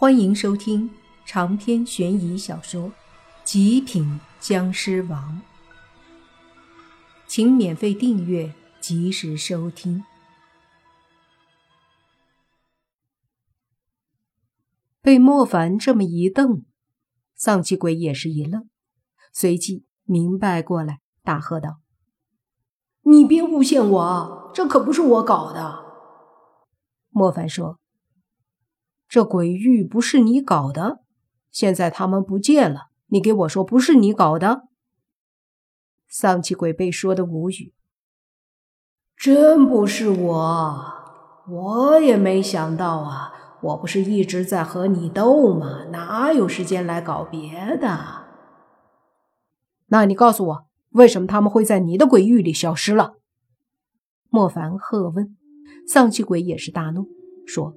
欢迎收听长篇悬疑小说《极品僵尸王》，请免费订阅，及时收听。被莫凡这么一瞪，丧气鬼也是一愣，随即明白过来，大喝道：“你别诬陷我，这可不是我搞的。”莫凡说。这鬼域不是你搞的，现在他们不见了，你给我说不是你搞的。丧气鬼被说的无语，真不是我，我也没想到啊，我不是一直在和你斗吗？哪有时间来搞别的？那你告诉我，为什么他们会在你的鬼域里消失了？莫凡喝问。丧气鬼也是大怒，说。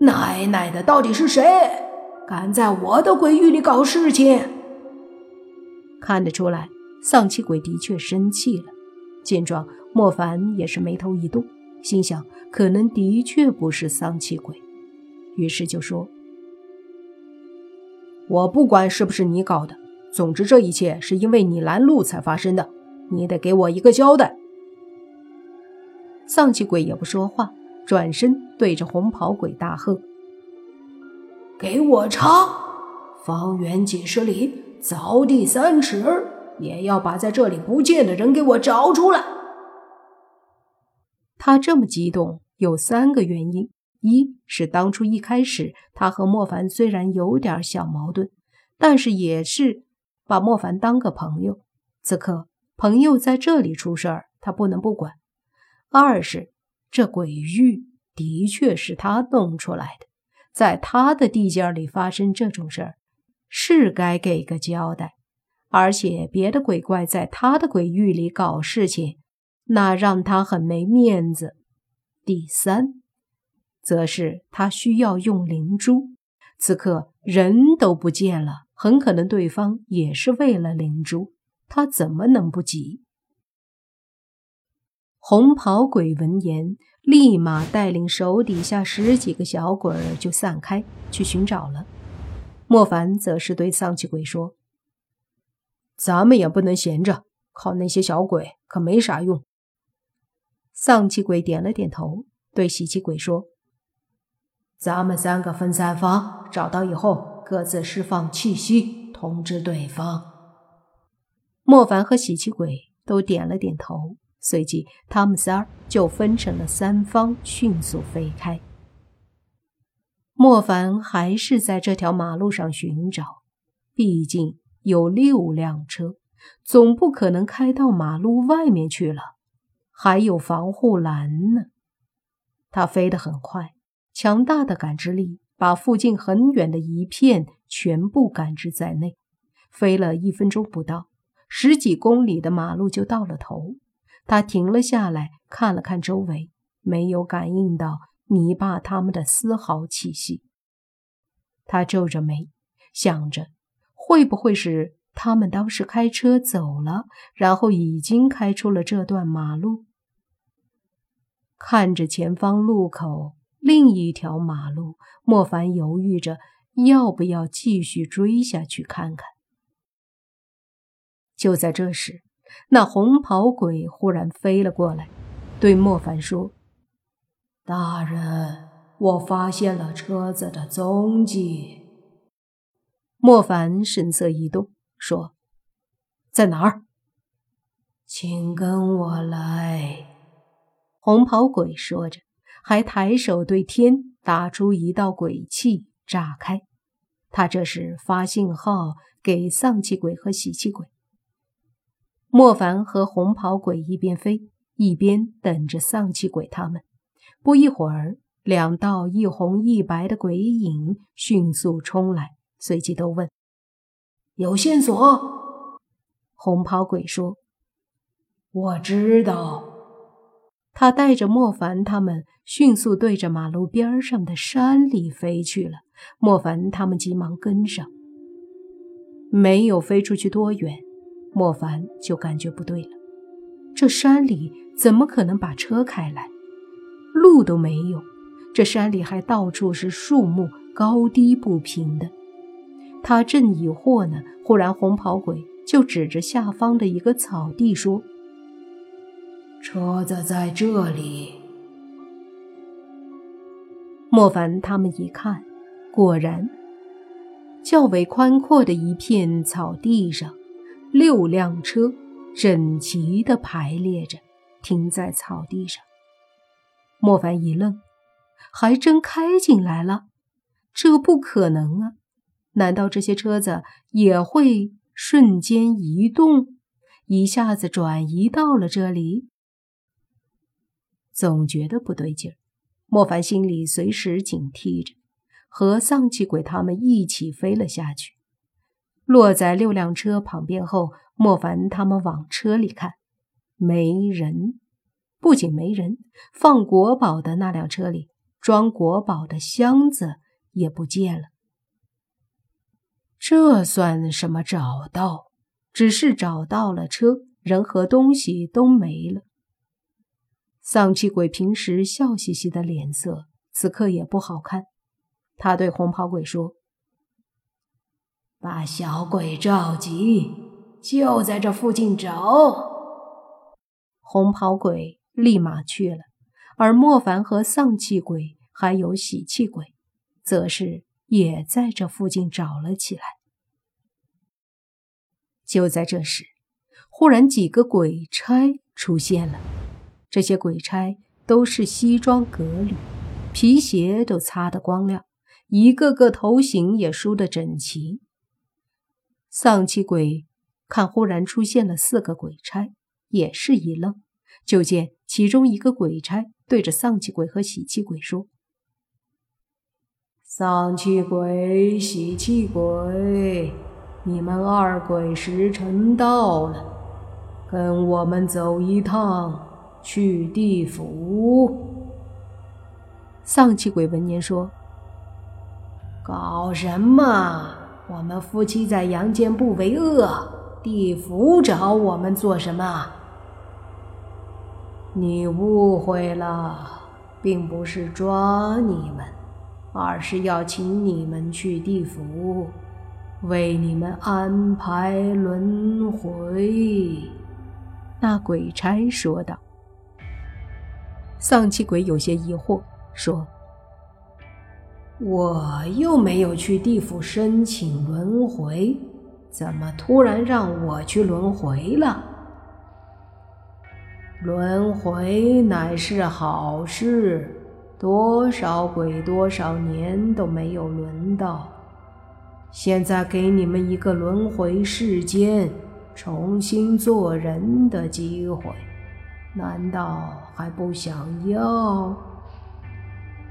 奶奶的，到底是谁敢在我的鬼域里搞事情？看得出来，丧气鬼的确生气了。见状，莫凡也是眉头一动，心想可能的确不是丧气鬼，于是就说：“我不管是不是你搞的，总之这一切是因为你拦路才发生的，你得给我一个交代。”丧气鬼也不说话。转身对着红袍鬼大喝：“给我查！方圆几十里，凿地三尺，也要把在这里不见的人给我找出来！”他这么激动有三个原因：一是当初一开始他和莫凡虽然有点小矛盾，但是也是把莫凡当个朋友。此刻朋友在这里出事儿，他不能不管；二是。这鬼域的确是他弄出来的，在他的地界里发生这种事儿，是该给个交代。而且别的鬼怪在他的鬼域里搞事情，那让他很没面子。第三，则是他需要用灵珠，此刻人都不见了，很可能对方也是为了灵珠，他怎么能不急？红袍鬼闻言，立马带领手底下十几个小鬼就散开去寻找了。莫凡则是对丧气鬼说：“咱们也不能闲着，靠那些小鬼可没啥用。”丧气鬼点了点头，对喜气鬼说：“咱们三个分三方，找到以后各自释放气息，通知对方。”莫凡和喜气鬼都点了点头。随即，他们仨就分成了三方，迅速飞开。莫凡还是在这条马路上寻找，毕竟有六辆车，总不可能开到马路外面去了，还有防护栏呢。他飞得很快，强大的感知力把附近很远的一片全部感知在内。飞了一分钟不到，十几公里的马路就到了头。他停了下来，看了看周围，没有感应到泥巴他们的丝毫气息。他皱着眉，想着会不会是他们当时开车走了，然后已经开出了这段马路。看着前方路口另一条马路，莫凡犹豫着要不要继续追下去看看。就在这时。那红袍鬼忽然飞了过来，对莫凡说：“大人，我发现了车子的踪迹。”莫凡神色一动，说：“在哪儿？”“请跟我来。”红袍鬼说着，还抬手对天打出一道鬼气，炸开。他这是发信号给丧气鬼和喜气鬼。莫凡和红袍鬼一边飞一边等着丧气鬼他们。不一会儿，两道一红一白的鬼影迅速冲来，随即都问：“有线索？”红袍鬼说：“我知道。”他带着莫凡他们迅速对着马路边上的山里飞去了。莫凡他们急忙跟上，没有飞出去多远。莫凡就感觉不对了，这山里怎么可能把车开来？路都没有，这山里还到处是树木，高低不平的。他正疑惑呢，忽然红袍鬼就指着下方的一个草地说：“车子在这里。”莫凡他们一看，果然，较为宽阔的一片草地上，六辆车整齐地排列着，停在草地上。莫凡一愣，还真开进来了？这不可能啊！难道这些车子也会瞬间移动，一下子转移到了这里？总觉得不对劲儿。莫凡心里随时警惕着，和丧气鬼他们一起飞了下去。落在六辆车旁边后，莫凡他们往车里看，没人。不仅没人，放国宝的那辆车里装国宝的箱子也不见了。这算什么找到？只是找到了车，人和东西都没了。丧气鬼平时笑嘻嘻的脸色，此刻也不好看。他对红袍鬼说：“把小鬼召集，就在这附近找。”红袍鬼立马去了，而莫凡和丧气鬼还有喜气鬼，则是也在这附近找了起来。就在这时，忽然几个鬼差出现了。这些鬼差都是西装革履，皮鞋都擦得光亮，一个个头型也梳得整齐。丧气鬼看忽然出现了四个鬼差，也是一愣，就见其中一个鬼差对着丧气鬼和喜气鬼说：“丧气鬼，喜气鬼。”你们二鬼时辰到了，跟我们走一趟去地府。丧气鬼闻言说：“搞什么？我们夫妻在阳间不为恶，地府找我们做什么？你误会了，并不是抓你们，而是要请你们去地府。”为你们安排轮回，那鬼差说道。丧气鬼有些疑惑，说：“我又没有去地府申请轮回，怎么突然让我去轮回了？轮回乃是好事，多少鬼多少年都没有轮到。”现在给你们一个轮回世间、重新做人的机会，难道还不想要？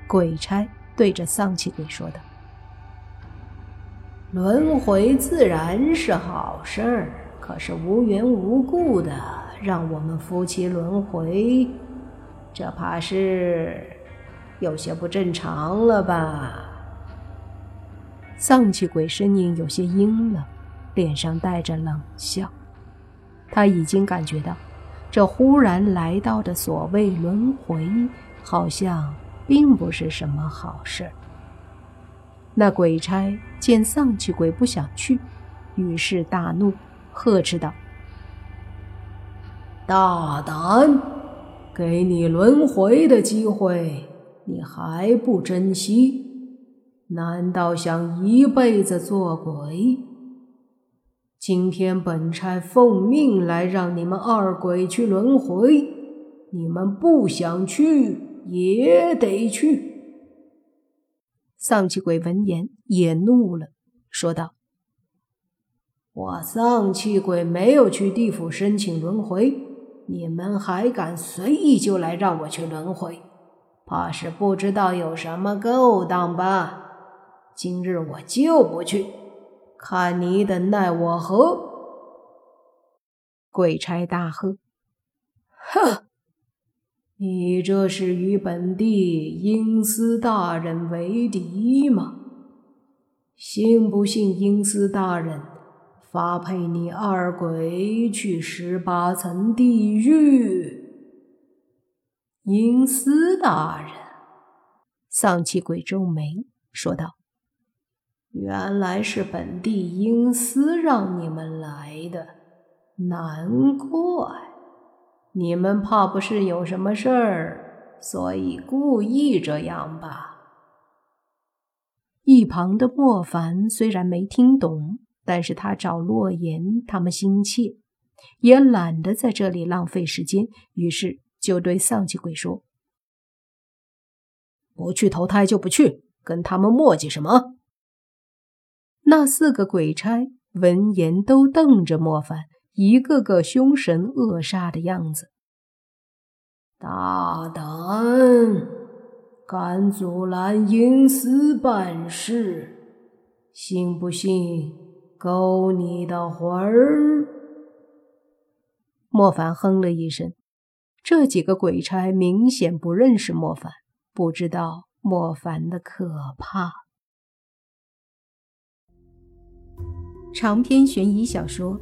鬼差对着丧气鬼说道：“轮回自然是好事儿，可是无缘无故的让我们夫妻轮回，这怕是有些不正常了吧？”丧气鬼声音有些阴冷，脸上带着冷笑。他已经感觉到，这忽然来到的所谓轮回，好像并不是什么好事。那鬼差见丧气鬼不想去，于是大怒，呵斥道：“大胆！给你轮回的机会，你还不珍惜？”难道想一辈子做鬼？今天本差奉命来让你们二鬼去轮回，你们不想去也得去。丧气鬼闻言也怒了，说道：“我丧气鬼没有去地府申请轮回，你们还敢随意就来让我去轮回？怕是不知道有什么勾当吧？”今日我就不去，看你等奈我何！鬼差大喝：“哼！你这是与本地阴司大人为敌吗？信不信阴司大人发配你二鬼去十八层地狱？”阴司大人，丧气鬼皱眉说道。原来是本地阴司让你们来的，难怪你们怕不是有什么事儿，所以故意这样吧。一旁的莫凡虽然没听懂，但是他找洛言他们心切，也懒得在这里浪费时间，于是就对丧气鬼说：“不去投胎就不去，跟他们磨叽什么？”那四个鬼差闻言都瞪着莫凡，一个个凶神恶煞的样子。大胆！敢阻拦阴司办事，信不信勾你的魂儿？莫凡哼了一声。这几个鬼差明显不认识莫凡，不知道莫凡的可怕。长篇悬疑小说《